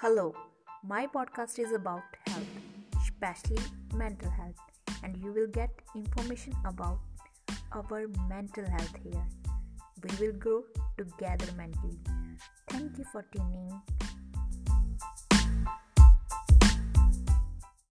Hello, my podcast is about health, especially mental health, and you will get information about our mental health here. We will grow together mentally. Thank you for tuning